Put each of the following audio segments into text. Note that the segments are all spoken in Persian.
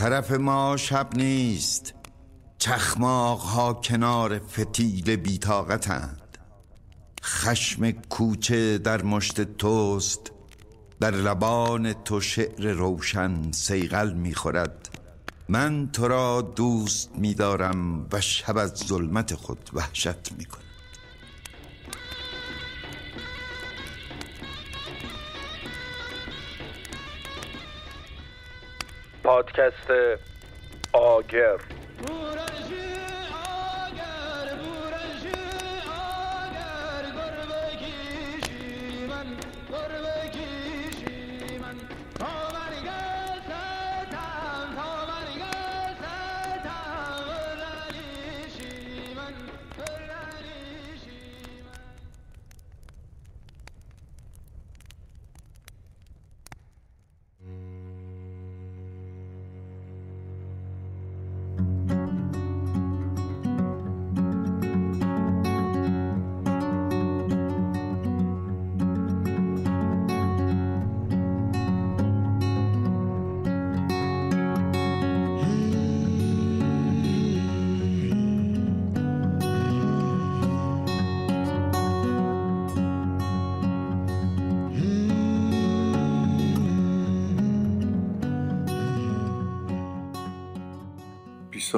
طرف ما شب نیست. چخماق ها کنار فتیل بیتاقتند خشم کوچه در مشت توست. در لبان تو شعر روشن سیغل می‌خورد من تو را دوست میدارم و شب از ظلمت خود وحشت می‌کنم پادکست آگر.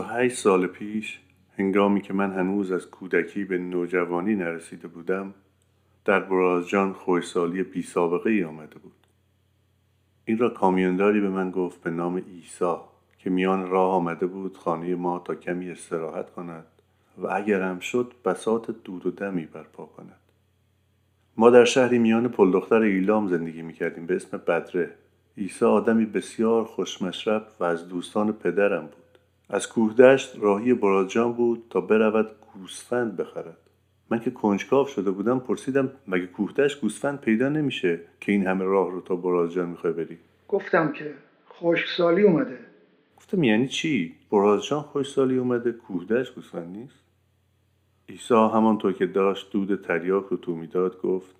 هشت سال پیش هنگامی که من هنوز از کودکی به نوجوانی نرسیده بودم در برازجان خوشسالی بی سابقه ای آمده بود. این را کامیونداری به من گفت به نام ایسا که میان راه آمده بود خانه ما تا کمی استراحت کند و اگرم شد بسات دود و دمی برپا کند. ما در شهری میان پلدختر ایلام زندگی می‌کردیم به اسم بدره. عیسی آدمی بسیار خوشمشرب و از دوستان پدرم بود. از کوهدشت راهی برادجان بود تا برود گوسفند بخرد. من که کنجکاو شده بودم پرسیدم مگه کوهدشت گوسفند پیدا نمیشه که این همه راه رو تا برادجان می‌خوای بری؟ گفتم که خشکسالی اومده. گفتم یعنی چی؟ برادجان خشکسالی اومده کوهدشت گوسفند نیست؟ عیسی همانطور که داشت دود تریاک رو تو می‌داد گفت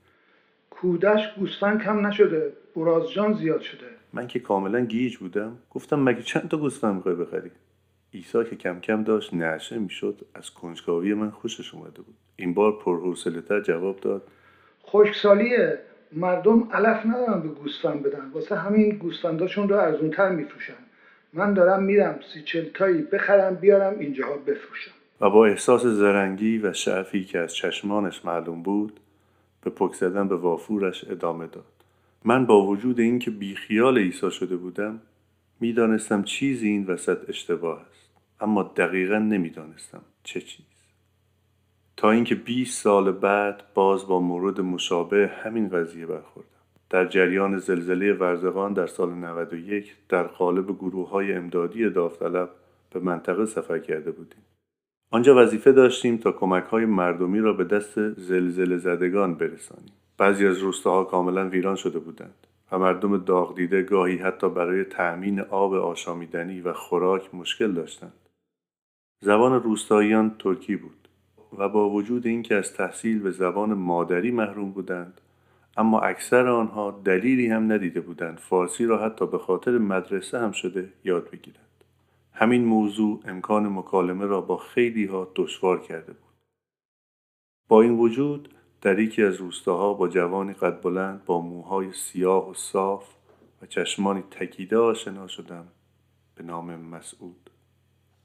کودش گوسفند کم نشده برازجان زیاد شده. من که کاملا گیج بودم گفتم مگه چند تا گوسفند می‌خوای بخری؟ عیسی که کم کم داشت نعشه می‌شد از کنجکاوی من خوشش اومده بود. این بار تر جواب داد. خشکسالیه مردم علف ندارن به گوسفند بدن. واسه همین گوسفنداشون رو ارزونتر میفروشن. من دارم میرم سی چلتایی بخرم بیارم اینجاها بفروشم. و با احساس زرنگی و شعفی که از چشمانش معلوم بود به پک زدن به وافورش ادامه داد. من با وجود اینکه بیخیال عیسی شده بودم می‌دانستم چیزی این وسط اشتباه است اما دقیقا نمی‌دانستم چه چیز. تا اینکه 20 سال بعد باز با مورد مشابه همین قضیه برخوردم. در جریان زلزله ورزقان در سال 91 در قالب گروه های امدادی داوطلب به منطقه سفر کرده بودیم. آنجا وظیفه داشتیم تا کمک های مردمی را به دست زلزله زدگان برسانیم. بعضی از روستاها کاملا ویران شده بودند. و مردم داغ دیده گاهی حتی برای تأمین آب آشامیدنی و خوراک مشکل داشتند. زبان روستاییان ترکی بود و با وجود اینکه از تحصیل به زبان مادری محروم بودند اما اکثر آنها دلیلی هم ندیده بودند فارسی را حتی به خاطر مدرسه هم شده یاد بگیرند. همین موضوع امکان مکالمه را با خیلی ها دشوار کرده بود. با این وجود در یکی از روستاها با جوانی قد بلند با موهای سیاه و صاف و چشمانی تکیده آشنا شدم به نام مسعود.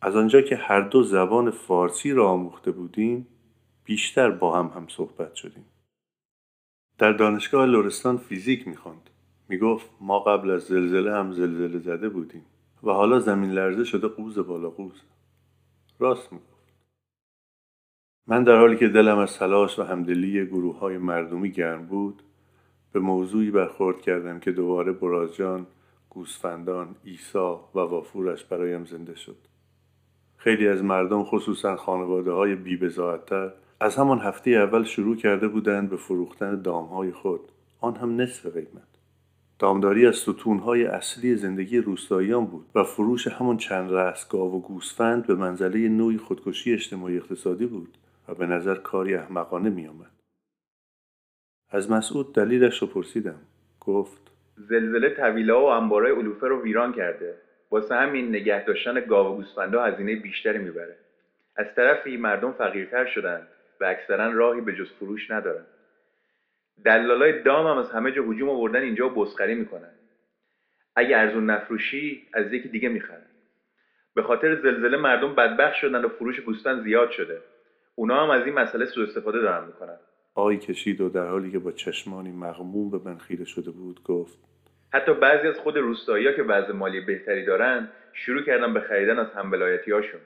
از آنجا که هر دو زبان فارسی را آموخته بودیم بیشتر با هم هم صحبت شدیم. در دانشگاه لورستان فیزیک می‌خواند. می‌گفت ما قبل از زلزله هم زلزله زده بودیم و حالا زمین لرزه شده قوز بالا قوز. راست می‌گفت. من در حالی که دلم از تلاش و همدلی گروه های مردمی گرم بود به موضوعی برخورد کردم که دوباره برازجان گوسفندان ایسا و وافورش برایم زنده شد. خیلی از مردم خصوصا خانواده های بیبزاعتر از همان هفته اول شروع کرده بودند به فروختن دامهای خود. آن هم نصف قیمت. دامداری از ستونهای اصلی زندگی روستاییان بود و فروش همون چند رأس گاو و گوسفند به منزله نوعی خودکشی اجتماعی اقتصادی بود. و به نظر کاری احمقانه می آمد. از مسعود دلیلش رو پرسیدم. گفت زلزله طویله و انبارای علوفه رو ویران کرده. واسه همین نگه داشتن گاو و گوسفندا هزینه بیشتری می‌بره. از طرفی مردم فقیرتر شدن و اکثرا راهی به جز فروش ندارن دلالای دام هم از همه جا هجوم آوردن اینجا و بسخری می‌کنن. اگه ارزون نفروشی از یکی دیگه می‌خرن. به خاطر زلزله مردم بدبخت شدن و فروش گوسفند زیاد شده. اونا هم از این مسئله سوء استفاده دارن می‌کنن. آی کشید و در حالی که با چشمانی مغموم به من خیره شده بود گفت حتی بعضی از خود روستایی که وضع مالی بهتری دارن شروع کردن به خریدن از همولایتی هاشون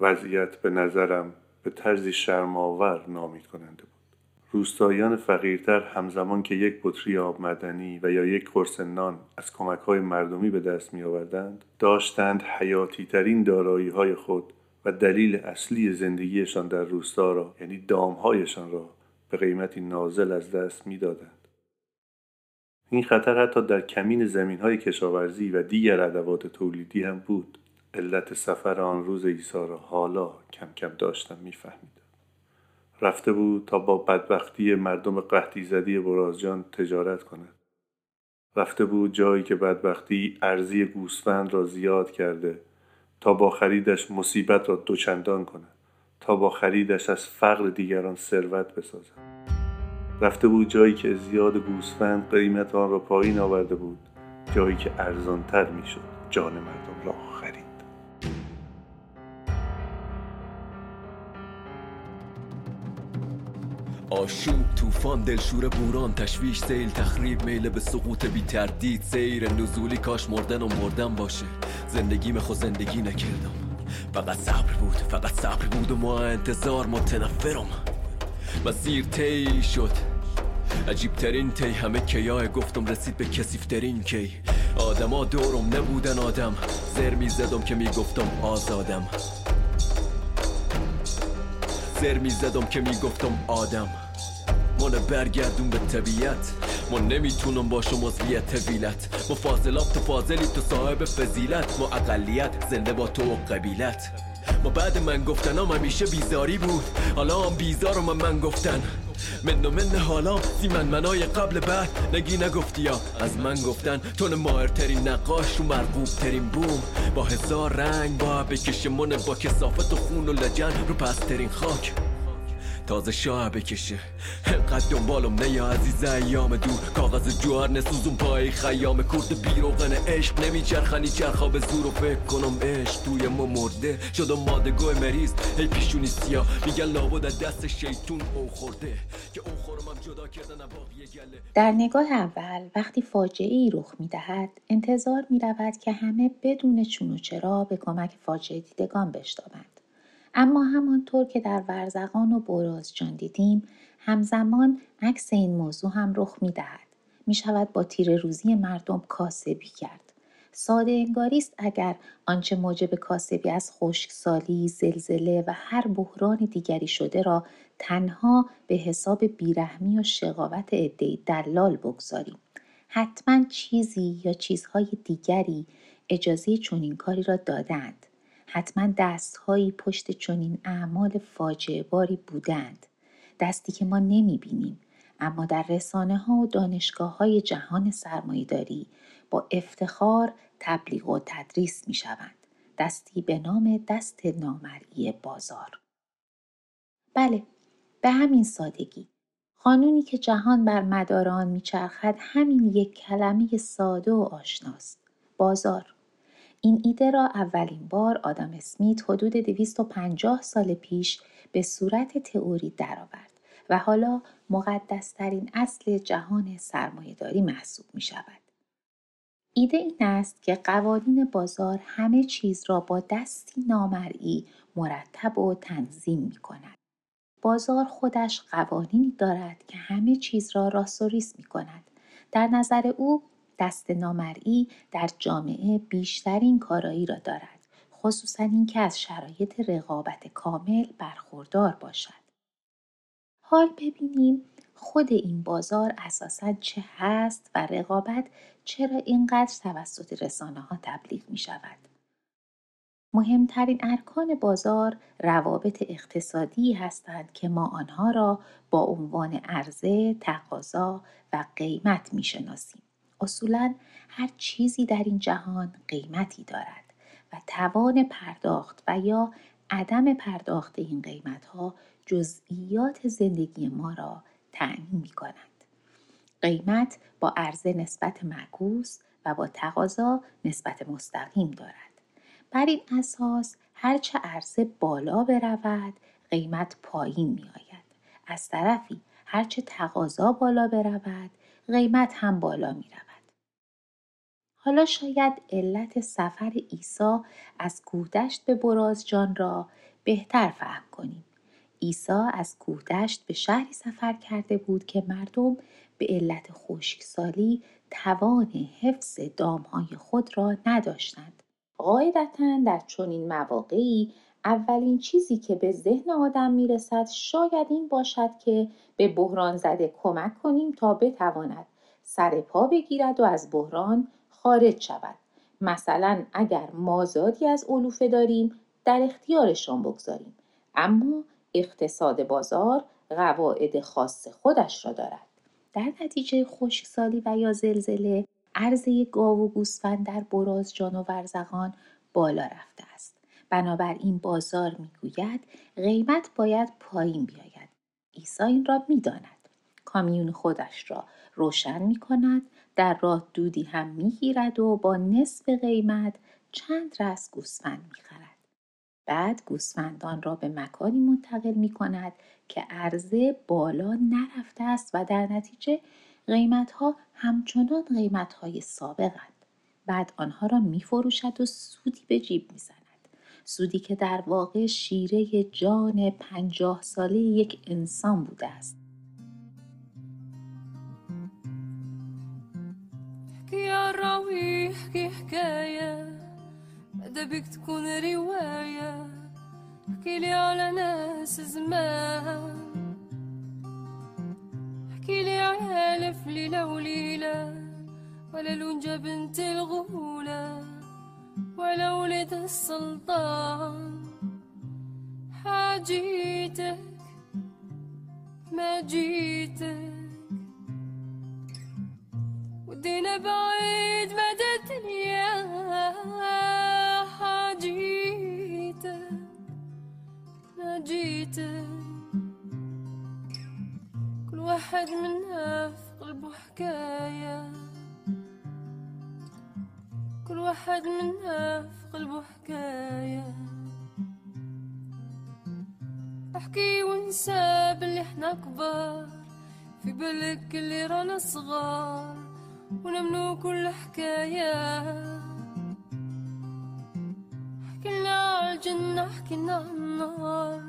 وضعیت به نظرم به طرزی شرماور نامید کننده بود. روستاییان فقیرتر همزمان که یک بطری آب مدنی و یا یک قرص نان از کمک های مردمی به دست می آوردند داشتند حیاتی ترین دارایی های خود و دلیل اصلی زندگیشان در روستا را یعنی دامهایشان را به قیمتی نازل از دست می‌دادند. این خطر حتی در کمین زمین های کشاورزی و دیگر ادوات تولیدی هم بود. علت سفر آن روز عیسی را حالا کم کم داشتم میفهمیدم. رفته بود تا با بدبختی مردم قحطی زدی برازجان تجارت کند. رفته بود جایی که بدبختی ارزی گوسفند را زیاد کرده تا با خریدش مصیبت را دوچندان کند تا با خریدش از فقر دیگران ثروت بسازد. رفته بود جایی که زیاد گوسفند قیمت آن را پایین آورده بود جایی که ارزانتر می‌شد جان مردم را. آشوب طوفان دلشور بوران تشویش سیل تخریب میل به سقوط بی تردید سیر نزولی کاش مردن و مردن باشه. زندگی خود زندگی نکردم. فقط صبر بود فقط صبر بود و ما انتظار متنفرم. مسیر تی شد. عجیب ترین تی همه کیاه گفتم رسید به کسیفترین کی. آدما دورم نبودن آدم. زر می زدم که می‌گفتم آزادم. زر می زدم که می‌گفتم آدم. من برگردون به طبیعت. ما نمی‌تونم باشم عضویت طویلت ما فاضلاب تو فاضلی تو صاحب فضیلت. ما اقلیت زنده با تو و قبیلت. ما بعد من گفتنم همیشه بیزاری بود. حالا هم بیزار من من گفتن. من و من حالا زی من منای قبل بعد. نگی نگفتی از من گفتن. تون ماهرترین نقاش رو مرغوب ترین بوم. با هزار رنگ با بکشه من با کسافت و خون و لجن. رو پسترین خاک. تازه شاه بکشه. قد دنبالم نه یا عزیز ایام دور کاغذ جوهر نسوزون پای خیام. کرد بیروغن عشق نمیچرخنی چرخا به زور و فکر کنم عشق توی ما مرده. شدم مادگاه مریض هی پیشونی سیاه. میگن لابد دست شیطون او خورده. که او خورم جدا کردن گله. در نگاه اول وقتی فاجعه ای رخ می‌دهد انتظار می رود که همه بدون چون و چرا به کمک فاجعه دیدگان بشتابند. اما همانطور که در ورزقان و برازجان دیدیم همزمان عکس این موضوع هم رخ می دهد. می شود با تیر روزی مردم کاسبی کرد. ساده انگاری است اگر آنچه موجب کاسبی از خشکسالی، زلزله و هر بحران دیگری شده را تنها به حساب بیرحمی و شقاوت عدهای دلال بگذاریم. حتما چیزی یا چیزهای دیگری اجازه چنین کاری را دادند حتما دستهایی پشت چنین اعمال فاجعه باری بودند دستی که ما نمی بینیم اما در رسانه ها و دانشگاه های جهان داری با افتخار تبلیغ و تدریس می شوند. دستی به نام دست نامرئی بازار. بله، به همین سادگی. قانونی که جهان بر مدار آن میچرخد همین یک کلمه ساده و آشناست. بازار. این ایده را اولین بار آدم اسمیت حدود 250 سال پیش به صورت تئوری درآورد و حالا مقدسترین اصل جهان سرمایهداری محسوب می شود. ایده این است که قوانین بازار همه چیز را با دستی نامرئی مرتب و تنظیم می کند. بازار خودش قوانینی دارد که همه چیز را راستوریس می کند. در نظر او دست نامرئی در جامعه بیشترین کارایی را دارد خصوصا اینکه از شرایط رقابت کامل برخوردار باشد حال ببینیم خود این بازار اساسا چه هست و رقابت چرا اینقدر توسط رسانه ها تبلیغ می شود. مهمترین ارکان بازار روابط اقتصادی هستند که ما آنها را با عنوان عرضه، تقاضا و قیمت می شناسیم. اصولا هر چیزی در این جهان قیمتی دارد و توان پرداخت و یا عدم پرداخت این قیمت ها جزئیات زندگی ما را تعیین می کنند. قیمت با عرضه نسبت معکوس و با تقاضا نسبت مستقیم دارد. بر این اساس هرچه عرضه بالا برود قیمت پایین می آید. از طرفی هرچه تقاضا بالا برود قیمت هم بالا می رود. حالا شاید علت سفر عیسی از کوهدشت به برازجان را بهتر فهم کنیم. عیسی از کوهدشت به شهری سفر کرده بود که مردم به علت خشکسالی توان حفظ دامهای خود را نداشتند. قاعدتا در چنین مواقعی اولین چیزی که به ذهن آدم می‌رسد شاید این باشد که به بحران زده کمک کنیم تا بتواند سر پا بگیرد و از بحران خارج شود. مثلا اگر مازادی از علوفه داریم در اختیارشان بگذاریم. اما اقتصاد بازار قواعد خاص خودش را دارد. در نتیجه خشکسالی و یا زلزله عرضه گاو و گوسفند در برازجان و ورزغان بالا رفته است. بنابراین بازار می‌گوید قیمت باید پایین بیاید. عیسی این را می‌داند. کامیون خودش را روشن می کند در راه دودی هم می‌گیرد و با نصف قیمت چند رس گوسفند می‌خرد بعد گوسفندان را به مکانی منتقل می کند که عرضه بالا نرفته است و در نتیجه قیمت ها همچنان قیمت های سابقند. بعد آنها را می فروشد و سودی به جیب می زند. سودی که در واقع شیره جان پنجاه ساله یک انسان بوده است. بك تكون رواية؟ احكيلي على ناس زمان. احكيلي على ألف ليلة وليلة ولا لونجا بنت الغولة ولا ولد السلطان. حاجيتك ما جيتك. ودينا بعيد مدى الدنيا جيته كل واحد منا في قلبه حكاية كل واحد منا في قلبه حكاية احكي وانسى باللي إحنا كبار في بالك اللي رانا صغار. ونمنو كل حكاية. حكينا عالجنة حكينا عالنار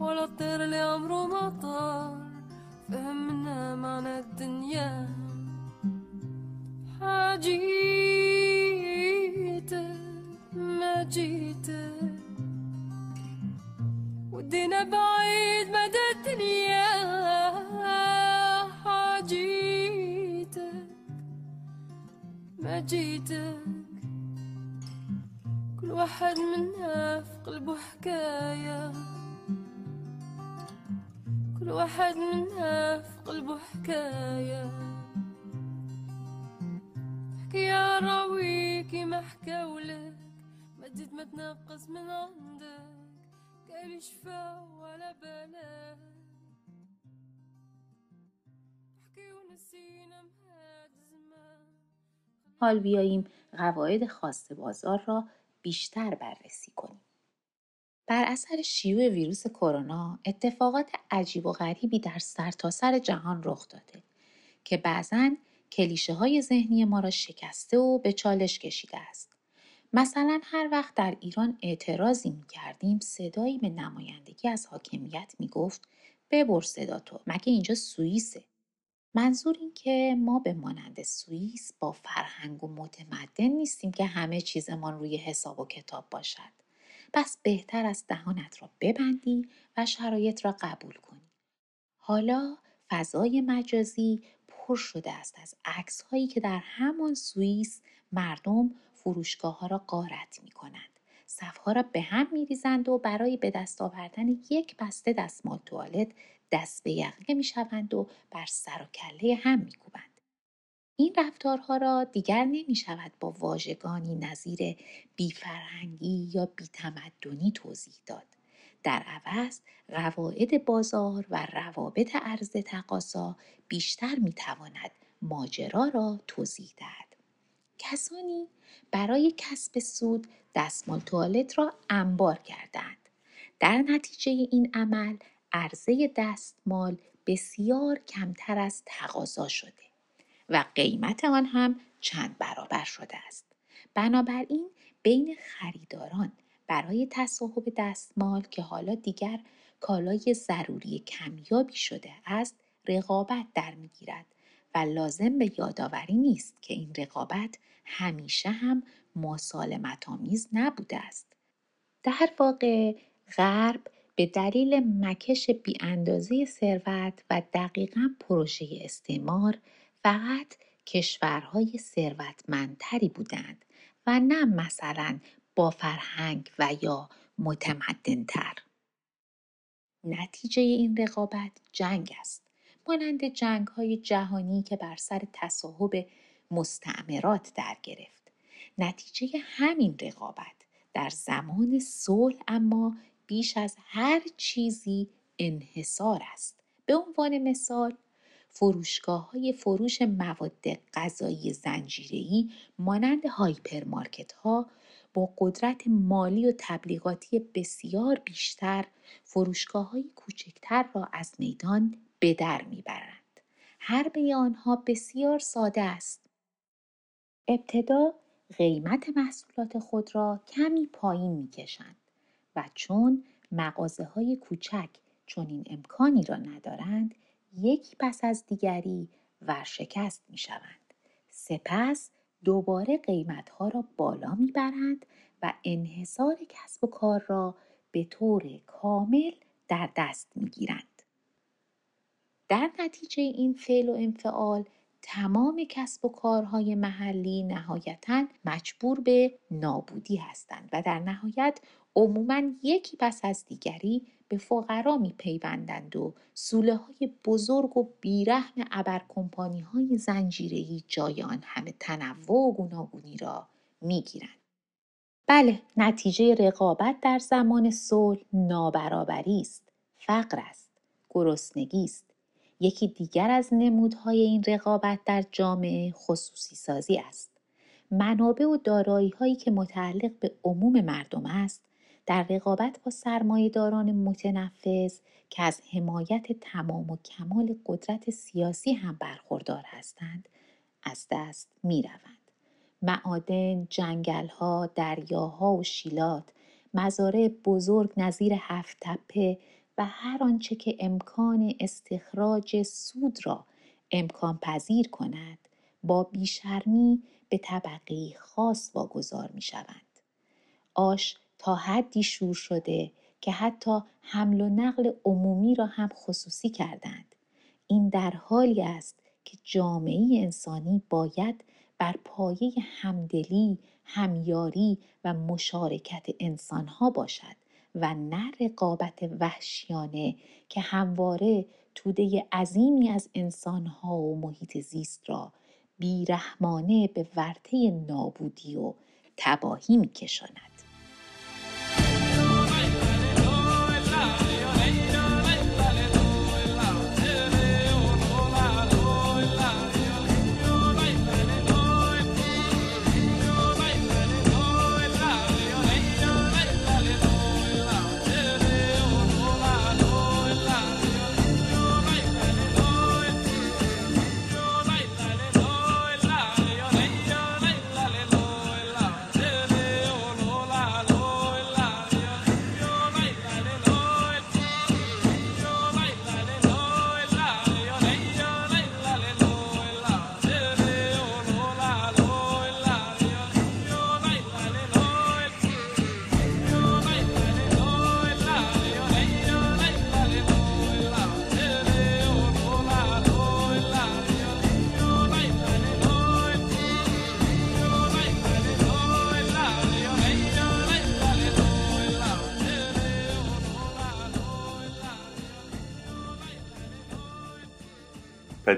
ولا الطير اللي عمره ما طار. فهمنا معنى الدنيا. حاجيتك جيتك. كل واحد منا في قلبه حكاية. كل واحد منها في قلبه حكاية. حكاية راويكي ما حكاولك مدد ما تنقص من عندك. قال شفا ولا حكي ونسينا زمان حال بیاییم قواعد خاص بازار را بیشتر بررسی کنیم. بر اثر شیوع ویروس کرونا اتفاقات عجیب و غریبی در سرتاسر سر جهان رخ داده که بعضا کلیشه های ذهنی ما را شکسته و به چالش کشیده است. مثلا هر وقت در ایران اعتراضی می کردیم صدایی به نمایندگی از حاکمیت می گفت ببر صدا تو مگه اینجا سوئیسه منظور این که ما به مانند سوئیس با فرهنگ و متمدن نیستیم که همه چیزمان روی حساب و کتاب باشد پس بهتر است دهانت را ببندی و شرایط را قبول کنی. حالا فضای مجازی پر شده است از عکس هایی که در همان سوئیس مردم فروشگاه ها را قارت می کنند. صفها را به هم می ریزند و برای به دست آوردن یک بسته دستمال توالت دست به یقه می شوند و بر سر و کله هم می کوبند. این رفتارها را دیگر نمی شود با واژگانی نظیر بیفرهنگی یا بیتمدنی توضیح داد. در عوض قواعد بازار و روابط عرض تقاضا بیشتر می تواند ماجرا را توضیح دهد. کسانی برای کسب سود دستمال توالت را انبار کردند. در نتیجه این عمل عرضه دستمال بسیار کمتر از تقاضا شده و قیمت آن هم چند برابر شده است. بنابراین بین خریداران برای تصاحب دستمال که حالا دیگر کالای ضروری کمیابی شده است رقابت در می‌گیرد و لازم به یادآوری نیست که این رقابت همیشه هم مسالمت آمیز نبوده است. در واقع غرب به دلیل مکش بیاندازه ثروت و دقیقا پروژه استعمار فقط کشورهای ثروتمندتری بودند و نه مثلا با فرهنگ و یا متمدنتر. نتیجه این رقابت جنگ است. مانند جنگ های جهانی که بر سر تصاحب مستعمرات در گرفت. نتیجه همین رقابت در زمان صلح اما بیش از هر چیزی انحصار است. به عنوان مثال فروشگاه های فروش مواد غذایی زنجیره‌ای مانند هایپرمارکت ها با قدرت مالی و تبلیغاتی بسیار بیشتر فروشگاه های کوچکتر را از میدان به در می‌برند. حربه آنها بسیار ساده است. ابتدا قیمت محصولات خود را کمی پایین می‌کشند و چون مغازه های کوچک چنین امکانی را ندارند یکی پس از دیگری ورشکست می شوند. سپس دوباره قیمت ها را بالا می برند و انحصار کسب و کار را به طور کامل در دست می گیرند. در نتیجه این فعل و انفعال تمام کسب و کارهای محلی نهایتا مجبور به نابودی هستند و در نهایت عموما یکی پس از دیگری به فقرا می پیوندند و سوله های بزرگ و بیرحم ابر کمپانی های زنجیرهی جای آن همه تنوع و گوناگونی را می گیرند. بله نتیجه رقابت در زمان صلح نابرابری است فقر است گرسنگی است یکی دیگر از نمودهای این رقابت در جامعه خصوصی سازی است منابع و دارایی هایی که متعلق به عموم مردم است در رقابت با سرمایهداران متنفذ که از حمایت تمام و کمال قدرت سیاسی هم برخوردار هستند از دست می روند. معادن، جنگلها، دریاها و شیلات، مزارع بزرگ نظیر هفت تپه و هر آنچه که امکان استخراج سود را امکان پذیر کند با بیشرمی به طبقه خاص واگذار می شوند. آش تا حدی شور شده که حتی حمل و نقل عمومی را هم خصوصی کردند. این در حالی است که جامعه انسانی باید بر پایه همدلی، همیاری و مشارکت انسانها باشد و نه رقابت وحشیانه که همواره توده عظیمی از انسانها و محیط زیست را بیرحمانه به ورطه نابودی و تباهی میکشاند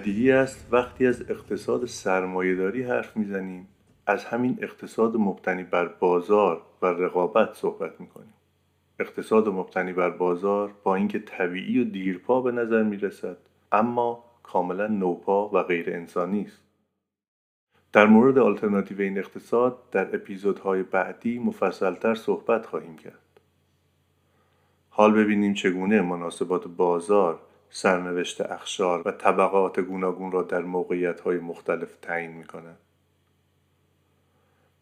بدیهی است. وقتی از اقتصاد سرمایهداری حرف می‌زنیم از همین اقتصاد مبتنی بر بازار و رقابت صحبت می‌کنیم. اقتصاد مبتنی بر بازار با اینکه طبیعی و دیرپا به نظر می‌رسد اما کاملا نوپا و غیر انسانی است. در مورد آلترناتیو این اقتصاد در اپیزودهای بعدی مفصلتر صحبت خواهیم کرد. حال ببینیم چگونه مناسبات بازار سرنوشت اخشار و طبقات گوناگون را در موقعیت مختلف تعیین می کند.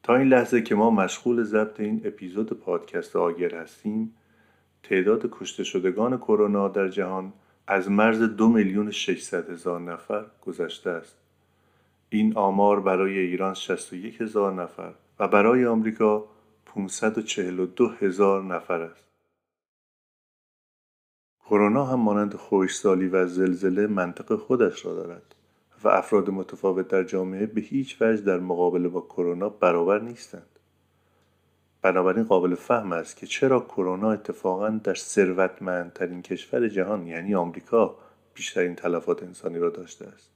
تا این لحظه که ما مشغول ضبط این اپیزود پادکست آگر هستیم تعداد کشته شدگان کرونا در جهان از مرز دو میلیون 600 هزار نفر گذشته است. این آمار برای ایران 61 هزار نفر و برای آمریکا 542 هزار نفر است. کرونا هم مانند خوشسالی و زلزله منطق خودش را دارد و افراد متفاوت در جامعه به هیچ وجه در مقابله با کرونا برابر نیستند. بنابراین قابل فهم است که چرا کرونا اتفاقا در ثروتمندترین کشور جهان یعنی آمریکا بیشترین تلفات انسانی را داشته است.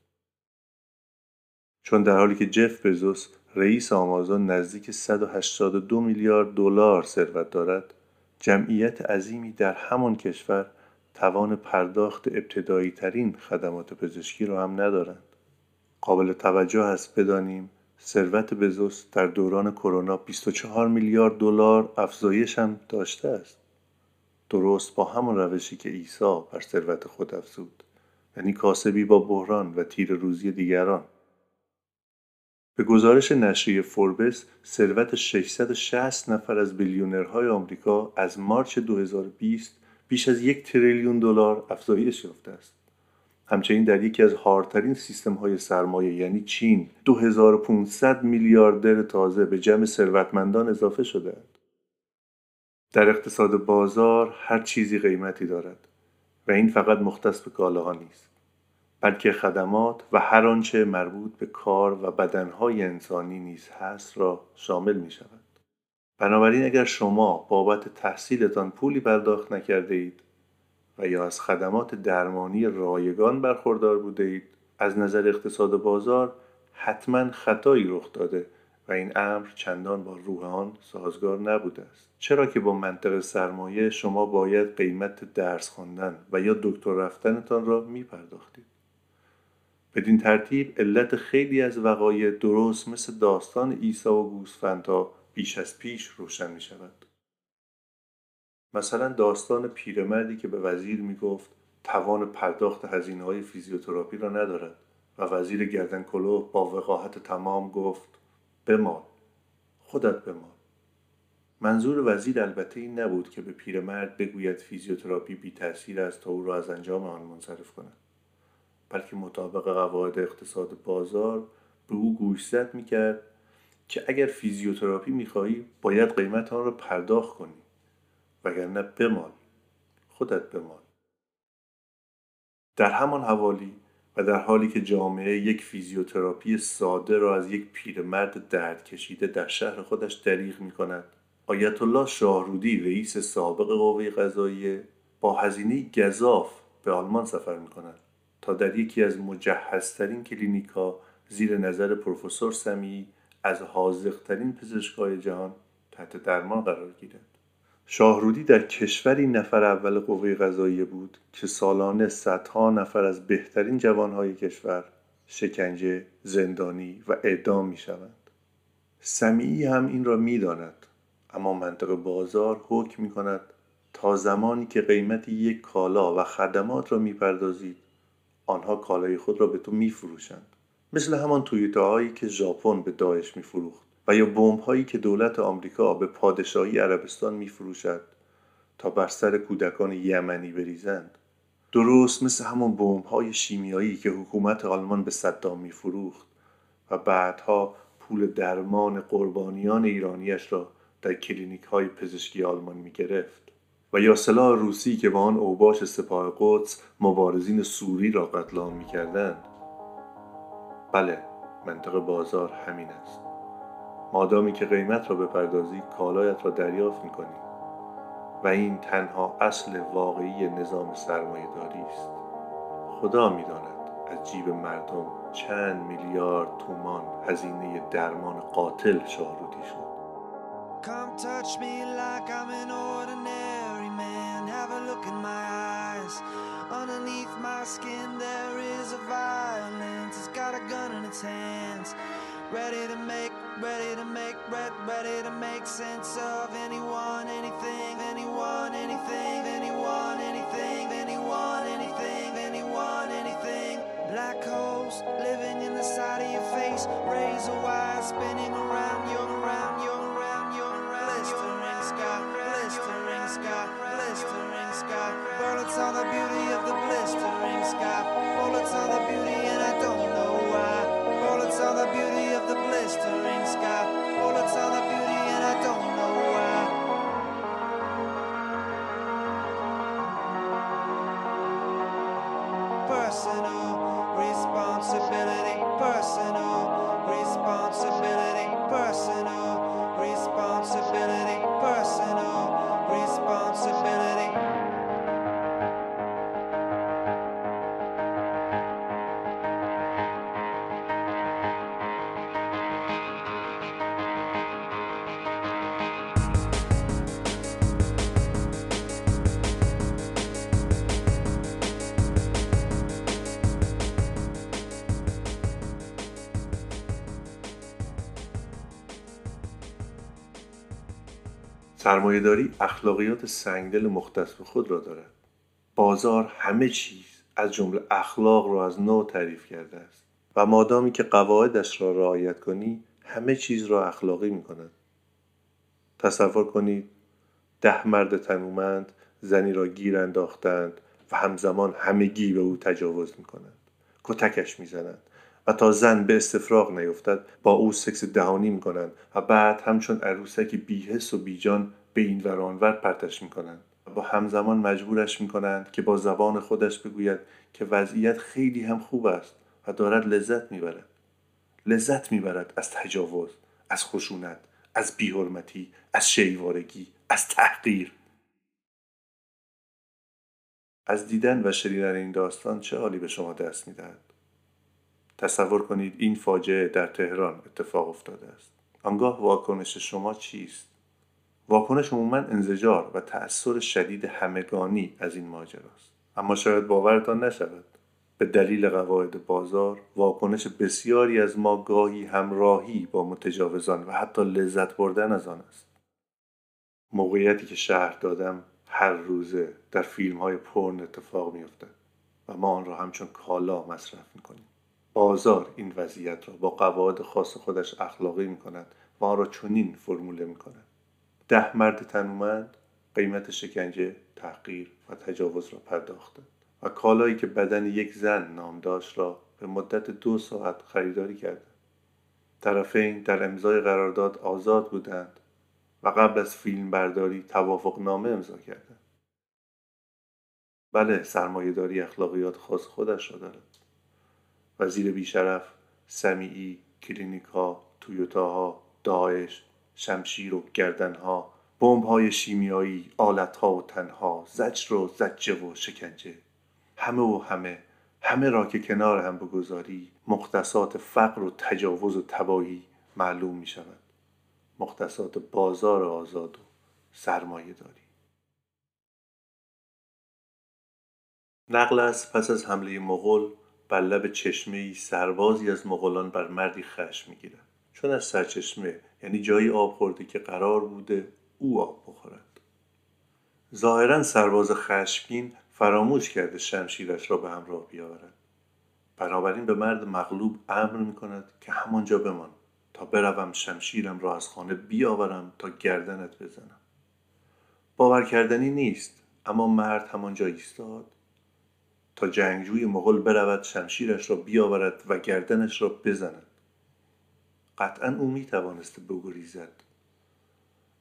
چون در حالی که جف بزوس رئیس آمازون نزدیک 182 میلیارد دلار ثروت دارد جمعیت عظیمی در همان کشور توان پرداخت ابتدایی ترین خدمات پزشکی را هم ندارند. قابل توجه است بدانیم ثروت بزوس در دوران کرونا 24 میلیارد دلار افزایش هم داشته است. درست با همان روشی که عیسی بر ثروت خود افزود یعنی کاسبی با بحران و تیر روزی دیگران به گزارش نشریه فوربس ثروت 660 نفر از بیلیونرهای آمریکا از مارچ 2020 بیش از یک تریلیون دلار افزایش یافته است. همچنین در یکی از هارترین سیستم های سرمایه یعنی چین 2500 میلیاردر تازه به جمع ثروتمندان اضافه شده در اقتصاد بازار هر چیزی قیمتی دارد و این فقط مختص به کالاها نیست بلکه خدمات و هر آنچه مربوط به کار و بدنهای انسانی نیز هست را شامل می شود. بنابراین اگر شما بابت تحصیلتان پولی پرداخت نکرده اید و یا از خدمات درمانی رایگان برخوردار بوده اید از نظر اقتصاد بازار حتما خطایی رخ داده و این امر چندان با روح آن سازگار نبوده است. چرا که با منطق سرمایه شما باید قیمت درس خواندن و یا دکتر رفتنتان را می پرداختید بدین ترتیب علت خیلی از وقایع درست مثل داستان عیسی و گوسفندها بیش از پیش روشن می شود. مثلا داستان پیرمردی که به وزیر می گفت توان پرداخت هزینه های فیزیوتراپی را ندارد و وزیر گردن کلفت با وقاحت تمام گفت بمال خودت بمال منظور وزیر البته این نبود که به پیرمرد بگوید فیزیوتراپی بی تاثیر است تا او را از انجام آن منصرف کند بلکه مطابق قواعد اقتصاد بازار به او گوشزد می‌کرد که اگر فیزیوتراپی می‌خواهی باید قیمت آن را پرداخت کنی وگرنه بمال خودت بمال. در همان حوالی و در حالی که جامعه یک فیزیوتراپی ساده را از یک پیرمرد درد کشیده در شهر خودش دریغ می کند آیت الله شاهرودی رئیس سابق قوه قضاییه با هزینه گزاف به آلمان سفر می کند تا در یکی از مجهزترین کلینیکا زیر نظر پروفسور سمی از حاضقترین پزشکای جهان تحت درمان قرار گیرد شاهرودی در کشوری نفر اول قوه قضاییه بود که سالانه صدها نفر از بهترین جوانهای کشور شکنجه، زندانی و اعدام می شوند. سمیعی هم این را می داند. اما منطق بازار حکم می کند تا زمانی که قیمت یک کالا و خدمات را می پردازید آنها کالای خود را به تو می فروشند. مثل همان تویوتا هایی که ژاپن به داعش می فروخت و یا بمب هایی که دولت آمریکا به پادشاهی عربستان می فروشد تا بر سر کودکان یمنی بریزند درست مثل همون بمب های شیمیایی که حکومت آلمان به صدام می فروخت و بعدها پول درمان قربانیان ایرانیش را در کلینیک های پزشکی آلمان می گرفت و یا سلاح روسی که با آن اوباش سپاه قدس مبارزین سوری را قتل عام می کردند. بله منطق بازار همین است. مادامی که قیمت را بپردازی کالایت را دریافت می‌کنی. و این تنها اصل واقعی نظام سرمایه داری است. خدا می‌داند از جیب مردم چند میلیارد تومان هزینه درمان قاتل شاهرودی شد. Come touch me like I'm an ordinary. Have a look in my eyes. Underneath my skin, there is a violence. It's got a gun in its hands. Ready to make, ready to make, ready to make sense of anyone, anything, anyone, anything, anyone, anything, anyone, anything, anyone, anything. Black holes living in the side of your face. Razor wire spinning around, you're around, you're the beauty of the blistering سرمایهداری اخلاقیات سنگدل مختص به خود را دارد. بازار همه چیز از جمله اخلاق را از نو تعریف کرده است و مادامی که قواعدش را رعایت کنی همه چیز را اخلاقی می کند. تصور کنید ده مرد تنومند زنی را گیر انداختند و همزمان همگی به او تجاوز می کنند. کتکش می زنند. و تا زن به استفراغ نیفتد با او سکس دهانی می کنند و بعد همچون عروسکی بیحس و بیجان به این ور آنور پرتش می کنند و با همزمان مجبورش می کنند که با زبان خودش بگوید که وضعیت خیلی هم خوب است و دارد لذت می برد. لذت می برد از تجاوز، از خشونت، از بیحرمتی، از شیوارگی، از تحقیر. از دیدن و شنیدن این داستان چه حالی به شما دست می دهد؟ تصور کنید این فاجعه در تهران اتفاق افتاده است. آنگاه واکنش شما چیست؟ واکنش عموما انزجار و تأثیر شدید همگانی از این ماجراست. اما شاید باورتان نشود به دلیل قواعد بازار واکنش بسیاری از ما گاهی همراهی با متجاوزان و حتی لذت بردن از آن است. موقعیتی که شهر دادم هر روزه در فیلم های پرن اتفاق میافتد و ما آن را همچون کالا مصرف می‌کنیم. بازار این وضعیت را با قواعد خاص خودش اخلاقی می کند و را چنین فرموله می کند ده مرد تنومند قیمت شکنجه تحقیر و تجاوز را پرداختند. و کالایی که بدن یک زن نام داشت را به مدت دو ساعت خریداری کردند. طرفین در امضای قرارداد آزاد بودند و قبل از فیلم برداری توافق نامه امضا کردند. بله سرمایهداری اخلاقیات خاص خودش را دارد. وزیر بیشرف سمیعی کلینیکا تویوتاها داعش شمشیر و گردنها بمب‌های شیمیایی آلتها و تنها زجر و زجه و شکنجه. همه و همه همه را که کنار هم بگذاری مختصات فقر و تجاوز و تباهی معلوم می شود مختصات بازار آزاد و سرمایه داری. نقل است پس از حمله مغول بر لب چشمه ای سربازی از مغولان بر مردی خشم می‌گیرد. چون از سرچشمه یعنی جایی آب خورده که قرار بوده او آب بخورد. ظاهرا سرباز خشمگین فراموش کرده شمشیرش را به همراه بیاورد. بنابراین به مرد مغلوب امر می کند که همانجا بمان تا بروم شمشیرم را از خانه بیاورم تا گردنت بزنم. باور کردنی نیست اما مرد همانجا ایستاد تا جنگجوی مغول برود شمشیرش را بیاورد و گردنش را بزند. قطعا او می توانسته بگریزد.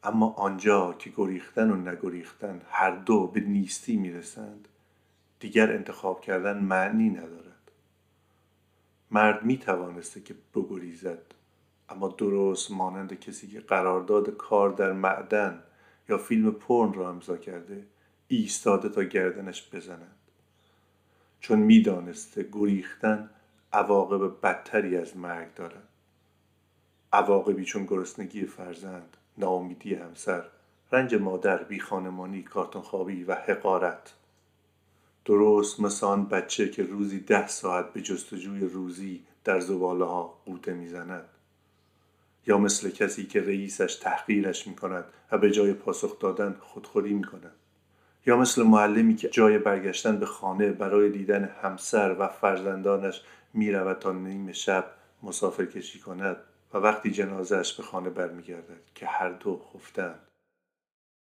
اما آنجا که گریختن و نگریختن هر دو به نیستی می‌رسند دیگر انتخاب کردن معنی ندارد. مرد می توانسته که بگریزد اما درست مانند کسی که قرارداد کار در معدن یا فیلم پرن را امضا کرده ایستاده تا گردنش بزند. چون می‌دانسته گریختن عواقب بدتری از مرگ دارد. عواقبی چون گرسنگی فرزند ناامیدی همسر رنج مادر بی خانمانی کارتون خوابی و حقارت. درست مثل آن بچه که روزی ده ساعت به جستجوی روزی در زباله ها قوطه می‌زند. یا مثل کسی که رئیسش تحقیرش می کند و به جای پاسخ دادن خودخوری می کند یا مثل معلمی که جای برگشتن به خانه برای دیدن همسر و فرزندانش می رود تا نیم شب مسافر کشی کند و وقتی جنازهش به خانه برمیگردد که هر دو خفتند.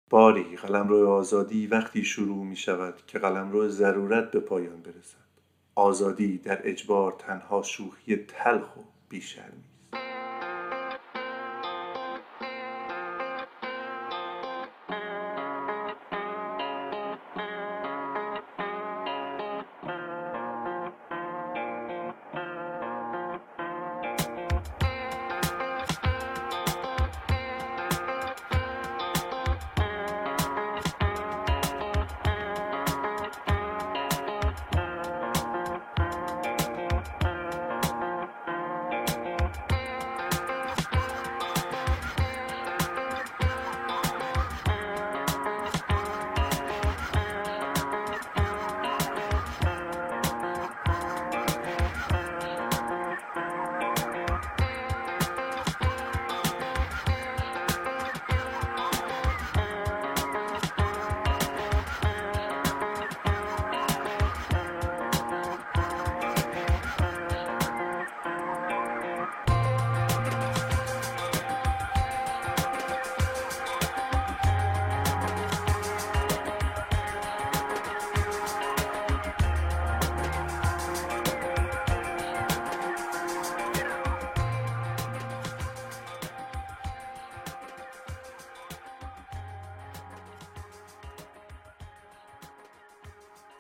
باری قلمرو آزادی وقتی شروع می شود که قلمرو ضرورت به پایان برسد. آزادی در اجبار تنها شوخی تلخ و بیشرمی.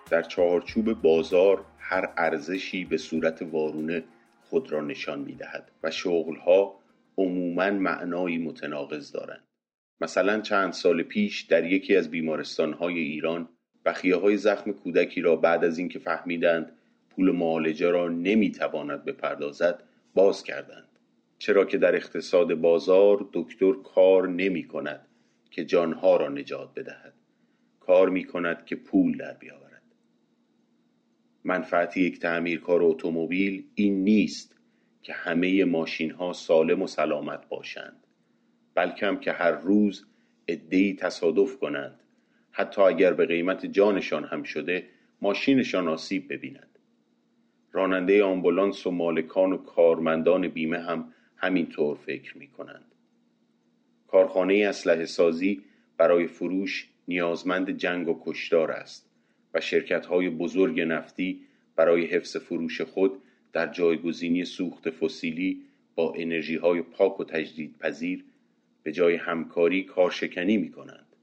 در چهارچوب بازار هر ارزشی به صورت وارونه خود را نشان می دهد و شغلها عموما معنایی متناقض دارند. مثلا چند سال پیش در یکی از بیمارستانهای ایران بخیه های زخم کودکی را بعد از اینکه فهمیدند پول معالجه را نمی‌تواند بپردازد باز کردند. چرا که در اقتصاد بازار دکتر کار نمی کند که جانها را نجات بدهد. کار می کند که پول در بیاورد. منفعت یک تعمیرکار اتومبیل این نیست که همه ماشین ها سالم و سلامت باشند بلکه که هر روز عدهای تصادف کنند. حتی اگر به قیمت جانشان هم شده ماشینشان آسیب ببیند. راننده آمبولانس و مالکان و کارمندان بیمه هم همینطور فکر می کنند کارخانه اسلحه سازی برای فروش نیازمند جنگ و کشتار است. و شرکت های بزرگ نفتی برای حفظ فروش خود در جایگزینی سوخت فسیلی با انرژی های پاک و تجدیدپذیر به جای همکاری کارشکنی می کنند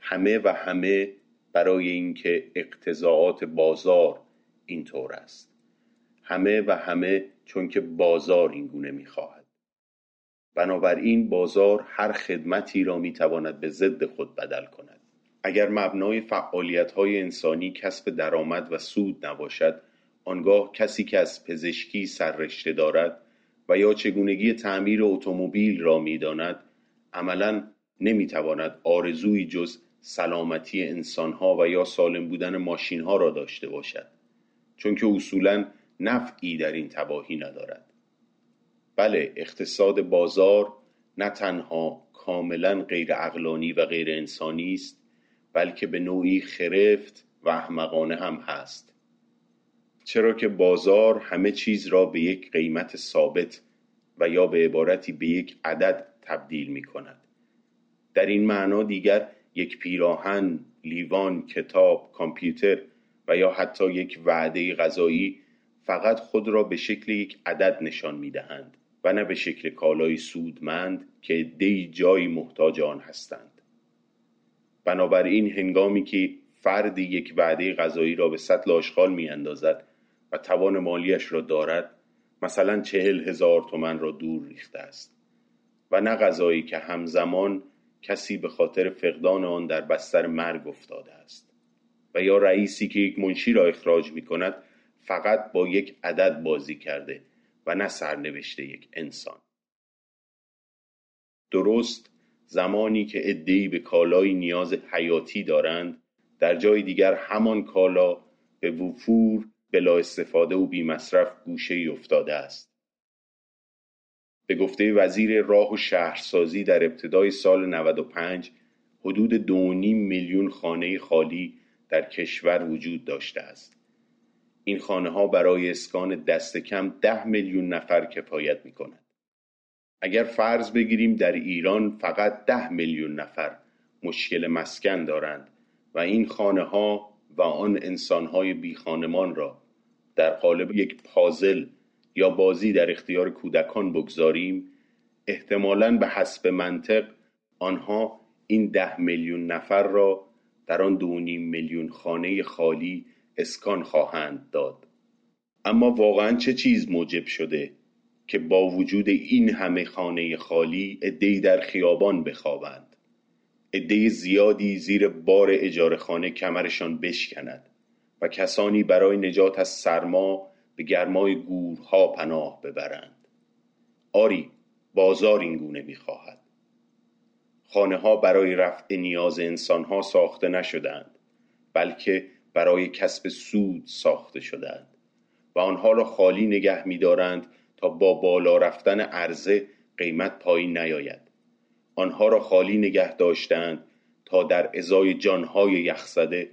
همه و همه برای اینکه اقتضاعات بازار اینطور است. همه و همه چون که بازار این گونه می خواهد بنابراین بازار هر خدمتی را می تواند به ضد خود بدل کند. اگر مبنای فعالیت های انسانی کسب درآمد و سود نباشد آنگاه کسی که از پزشکی سررشته دارد و یا چگونگی تعمیر اتومبیل را می‌داند عملا نمی‌تواند آرزوی جز سلامتی انسانها و یا سالم بودن ماشینها را داشته باشد چون که اصولا نفعی در این تباهی ندارد. بله اقتصاد بازار نه تنها کاملا غیر اقلانی و غیر انسانی است بلکه به نوعی خرفت و احمقانه هم هست. چرا که بازار همه چیز را به یک قیمت ثابت و یا به عبارتی به یک عدد تبدیل می کند. در این معنا دیگر یک پیراهن، لیوان، کتاب، کامپیوتر و یا حتی یک وعده غذایی فقط خود را به شکل یک عدد نشان می دهند و نه به شکل کالای سودمند که دی جایی محتاج آن هستند. بنابراین هنگامی که فردی یک وعده غذایی را به سطل آشغال می اندازد و توان مالیش را دارد مثلا چهل هزار تومن را دور ریخته است. و نه غذایی که همزمان کسی به خاطر فقدان آن در بستر مرگ افتاده است. و یا رئیسی که یک منشی را اخراج می کند فقط با یک عدد بازی کرده و نه سرنوشته یک انسان. درست زمانی که ادهی به کالای نیاز حیاتی دارند در جای دیگر همان کالا به وفور بلا استفاده و بی مصرف گوشه ای افتاده است. به گفته وزیر راه و شهرسازی در ابتدای سال 95 حدود دو میلیون خانه خالی در کشور وجود داشته است. این خانه ها برای اسکان دست کم ده میلیون نفر کفایت می کند اگر فرض بگیریم در ایران فقط ده میلیون نفر مشکل مسکن دارند و این خانه ها و آن انسان های بی خانمان را در قالب یک پازل یا بازی در اختیار کودکان بگذاریم احتمالا به حسب منطق آنها این ده میلیون نفر را در آن دو میلیون خانه خالی اسکان خواهند داد. اما واقعا چه چیز موجب شده؟ که با وجود این همه خانه خالی عدهای در خیابان بخوابند. عده زیادی زیر بار اجاره خانه کمرشان بشکند و کسانی برای نجات از سرما به گرمای گورها پناه ببرند. آری بازار این گونه می‌خواهد. خانه ها برای رفع نیاز انسان ها ساخته نشدند بلکه برای کسب سود ساخته شدند و آنها را خالی نگه میدارند تا با بالا رفتن عرضه قیمت پایین نیاید. آنها را خالی نگه داشتند تا در ازای جانهای یخزده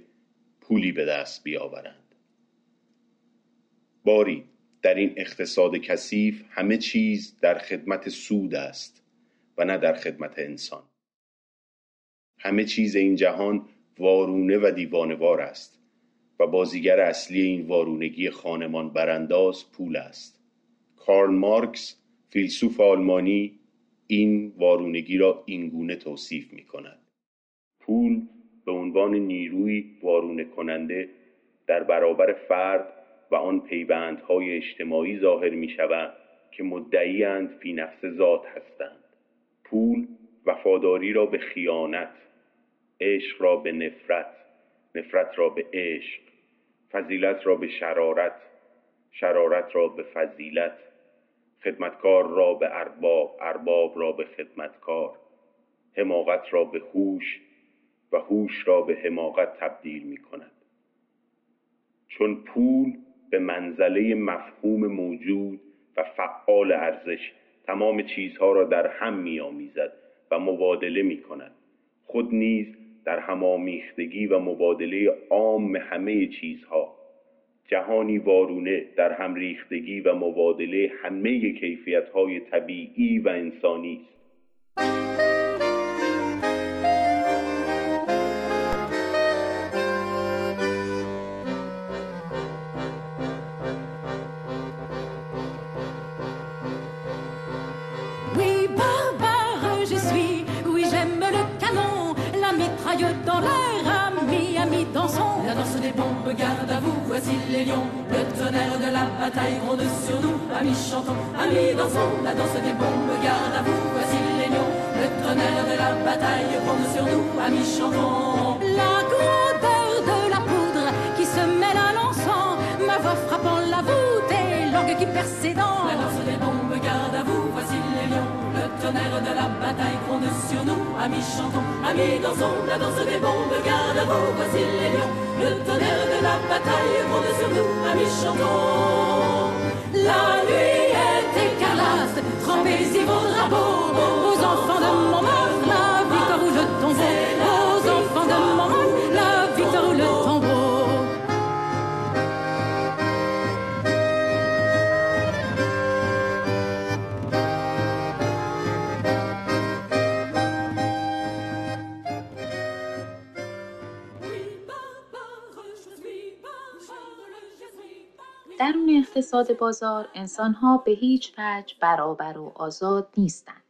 پولی به دست بیاورند. باری در این اقتصاد کثیف همه چیز در خدمت سود است و نه در خدمت انسان. همه چیز این جهان وارونه و دیوانوار است و بازیگر اصلی این وارونگی خانمان برانداز پول است. کارل مارکس فیلسوف آلمانی این وارونگی را اینگونه توصیف می کند پول به عنوان نیروی وارونه کننده در برابر فرد و آن پیوندهای اجتماعی ظاهر می شود که مدعیاند فی نفس ذات هستند. پول وفاداری را به خیانت عشق را به نفرت نفرت را به عشق فضیلت را به شرارت شرارت را به فضیلت خدمتکار را به ارباب ارباب را به خدمتکار حماقت را به هوش و هوش را به حماقت تبدیل می کند چون پول به منزله مفهوم موجود و فعال ارزش تمام چیزها را در هم می آمیزد و مبادله می کند خود نیز در همامیختگی و مبادله عام همه چیزها جهانی وارونه در هم ریختگی و مبادله همه کیفیت های طبیعی و انسانی است. Amis, chantons, amis, dansons. La danse des bombes, garde à vous, voici les lions. Le tonnerre de la bataille gronde sur nous. Amis, chantons. La grandeur de la poudre qui se mêle à l'encens. Ma voix frappant la voûte et l'orgue qui dents. La danse des bombes, garde à vous, voici les lions. Le tonnerre de la bataille gronde sur nous. Amis, chantons, amis, dansons. La danse des bombes, garde à vous, voici les lions. Le tonnerre de la bataille gronde sur nous. Amis, chantons. La nuit est écarlate, trempez-y vos drapeaux. Aux enfants de Montmartre, la اقتصاد بازار انسانها به هیچ وجه برابر و آزاد نیستند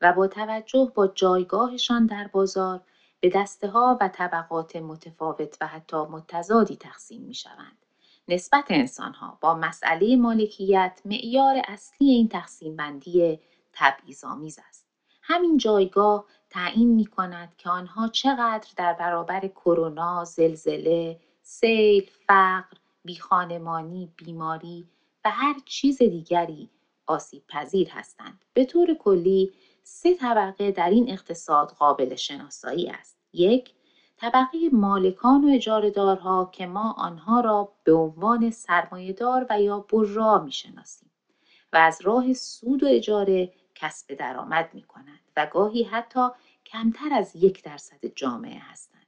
و با توجه با جایگاهشان در بازار به دسته ها و طبقات متفاوت و حتی متضادی تقسیم می شوند. نسبت انسانها با مسئله مالکیت معیار اصلی این تقسیم بندی تبعیض‌آمیز است. همین جایگاه تعیین می کند که آنها چقدر در برابر کرونا، زلزله، سیل، فقر، بیخانمانی، بیماری و هر چیز دیگری آسیب پذیر هستند. به طور کلی سه طبقه در این اقتصاد قابل شناسایی است. یک، طبقه مالکان و اجارهدارها که ما آنها را به عنوان سرمایهدار و یا برجا می‌شناسیم و از راه سود و اجاره کسب درآمد می کنند و گاهی حتی کمتر از یک درصد جامعه هستند.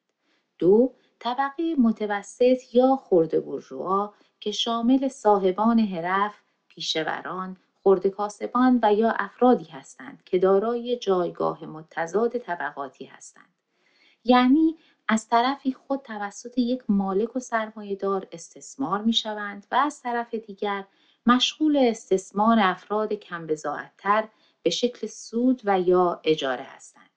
دو، طبقه متوسط یا خرده برجوها که شامل صاحبان حرف، پیشوران، خرده کاسبان و یا افرادی هستند که دارای جایگاه متضاد طبقاتی هستند. یعنی از طرفی خود توسط یک مالک و سرمایهدار استثمار می شوند و از طرف دیگر مشغول استثمار افراد کم به شکل سود و یا اجاره هستند.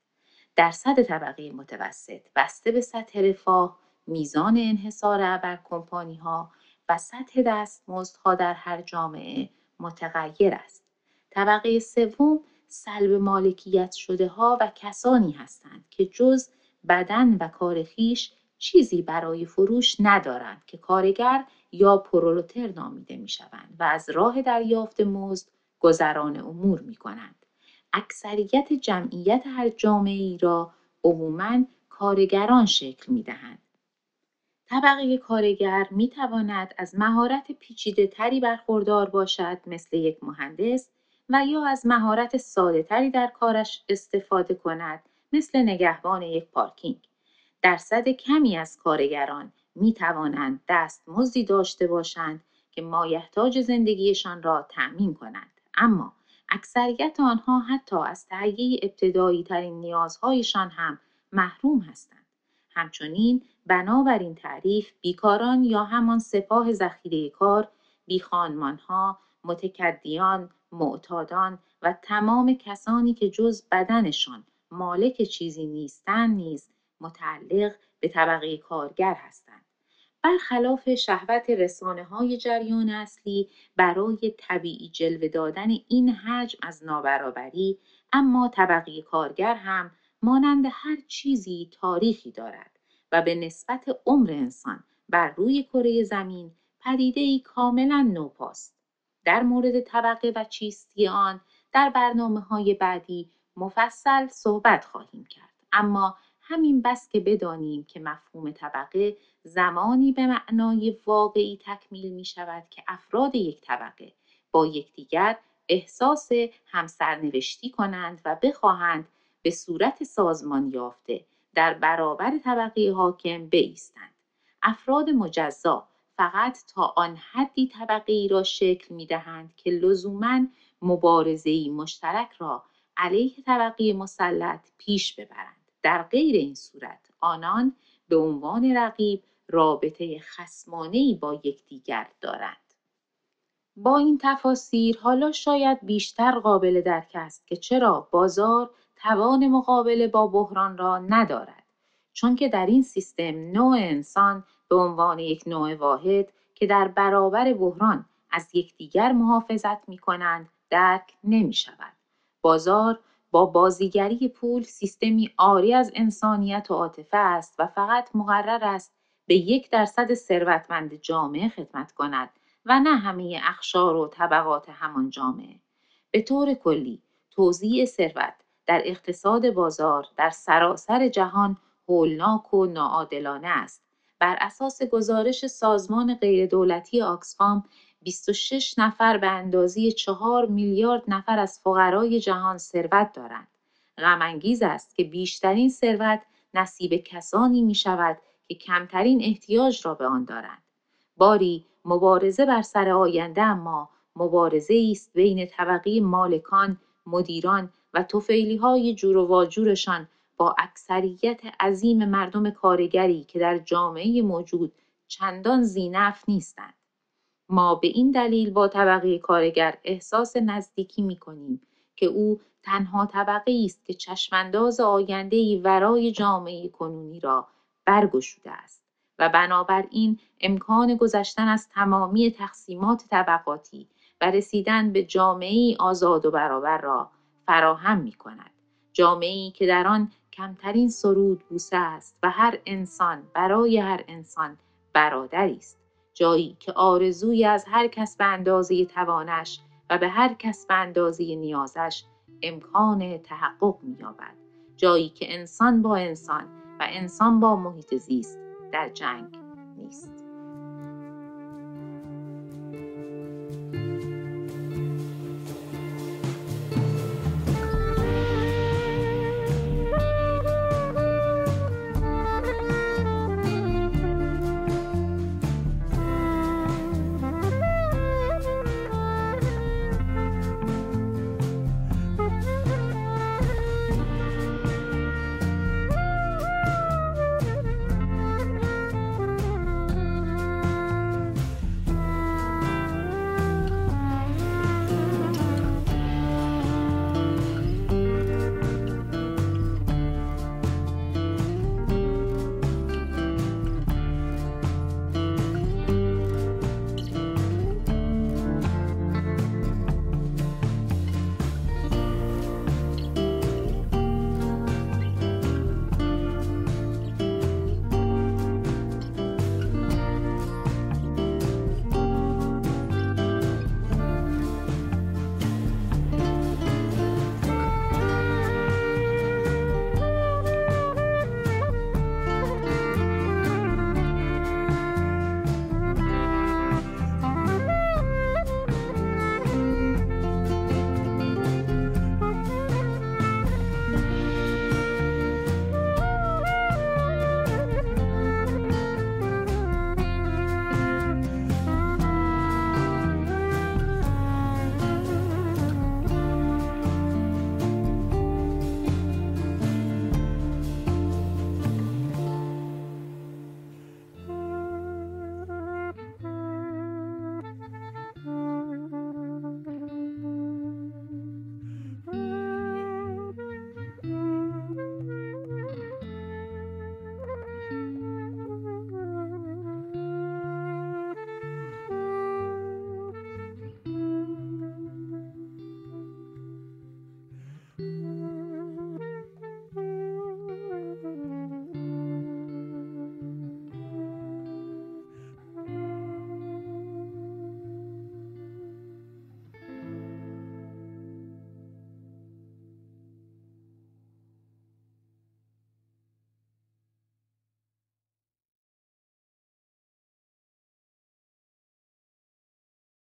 درصد طبقه متوسط بسته به سطح رفاه، میزان انحصار بر کمپانی ها و سطح دستمزدها در هر جامعه متغیر است. طبقه سوم سلب مالکیت شده ها و کسانی هستند که جز بدن و کار خیش چیزی برای فروش ندارند که کارگر یا پرولوتر نامیده می شوند و از راه دریافت مزد گذران امور می کنند. اکثریت جمعیت هر جامعه ای را عموماً کارگران شکل می دهند. طبقه کارگر می تواند از مهارت پیچیده تری برخوردار باشد مثل یک مهندس و یا از مهارت ساده تری در کارش استفاده کند مثل نگهبان یک پارکینگ. درصد کمی از کارگران می توانند دستمزدی داشته باشند که مایحتاج زندگیشان را تأمین کنند. اما اکثریت آنها حتی از تهیه ابتدایی ترین نیازهایشان هم محروم هستند. همچنین بنابر تعریف بیکاران یا همان سپاه ذخیره کار بیخانمانها متکدیان معتادان و تمام کسانی که جز بدنشان مالک چیزی نیستند نیز متعلق به طبقه کارگر هستند. برخلاف شهوت رسانه های جریان اصلی برای طبیعی جلوه دادن این حجم از نابرابری اما طبقه کارگر هم مانند هر چیزی تاریخی دارد. و به نسبت عمر انسان بر روی کره زمین پدیده ای کاملا نوپاست. در مورد طبقه و چیستی آن در برنامه های بعدی مفصل صحبت خواهیم کرد. اما همین بس که بدانیم که مفهوم طبقه زمانی به معنای واقعی تکمیل می شود که افراد یک طبقه با یکدیگر احساس همسرنوشتی کنند و بخواهند به صورت سازمان یافته در برابر طبقه حاکم بایستند. افراد مجزا فقط تا آن حدی طبقه ای را شکل می دهند که لزوما مبارزه مشترک را علیه طبقه مسلط پیش ببرند. در غیر این صورت آنان به عنوان رقیب رابطه خسمانه با یکدیگر دارند. با این تفاسیر حالا شاید بیشتر قابل درک است که چرا بازار توان مقابله با بحران را ندارد چون که در این سیستم نوع انسان به عنوان یک نوع واحد که در برابر بحران از یکدیگر محافظت می کنند درک نمی شود. بازار با بازیگری پول سیستمی آری از انسانیت و عاطفه است و فقط مقرر است به یک درصد ثروتمند جامعه خدمت کند و نه همه اخشار و طبقات همان جامعه به طور کلی توزیع ثروت در اقتصاد بازار در سراسر جهان هولناک و ناعادلانه است بر اساس گزارش سازمان غیردولتی آکسفام 26 نفر به اندازه 4 میلیارد نفر از فقرای جهان ثروت دارند. غمانگیز است که بیشترین ثروت نصیب کسانی می شود که کمترین احتیاج را به آن دارند. باری مبارزه بر سر آینده اما مبارزه است بین طبقه مالکان، مدیران و توفیلی های جور و واجورشان با اکثریت عظیم مردم کارگری که در جامعه موجود چندان زینف نیستند. ما به این دلیل با طبقه کارگر احساس نزدیکی می کنیم که او تنها طبقه است که چشمانداز آینده ورای جامعه کنونی را برگشوده است و بنابراین امکان گذشتن از تمامی تقسیمات طبقاتی و رسیدن به جامعه آزاد و برابر را فراهم می کند. جامعه که در آن کمترین سرود بوسه است و هر انسان برای هر انسان برادری است. جایی که آرزوی از هر کس به اندازه توانش و به هر کس به اندازه نیازش امکان تحقق می‌یابد. جایی که انسان با انسان و انسان با محیط زیست در جنگ نیست.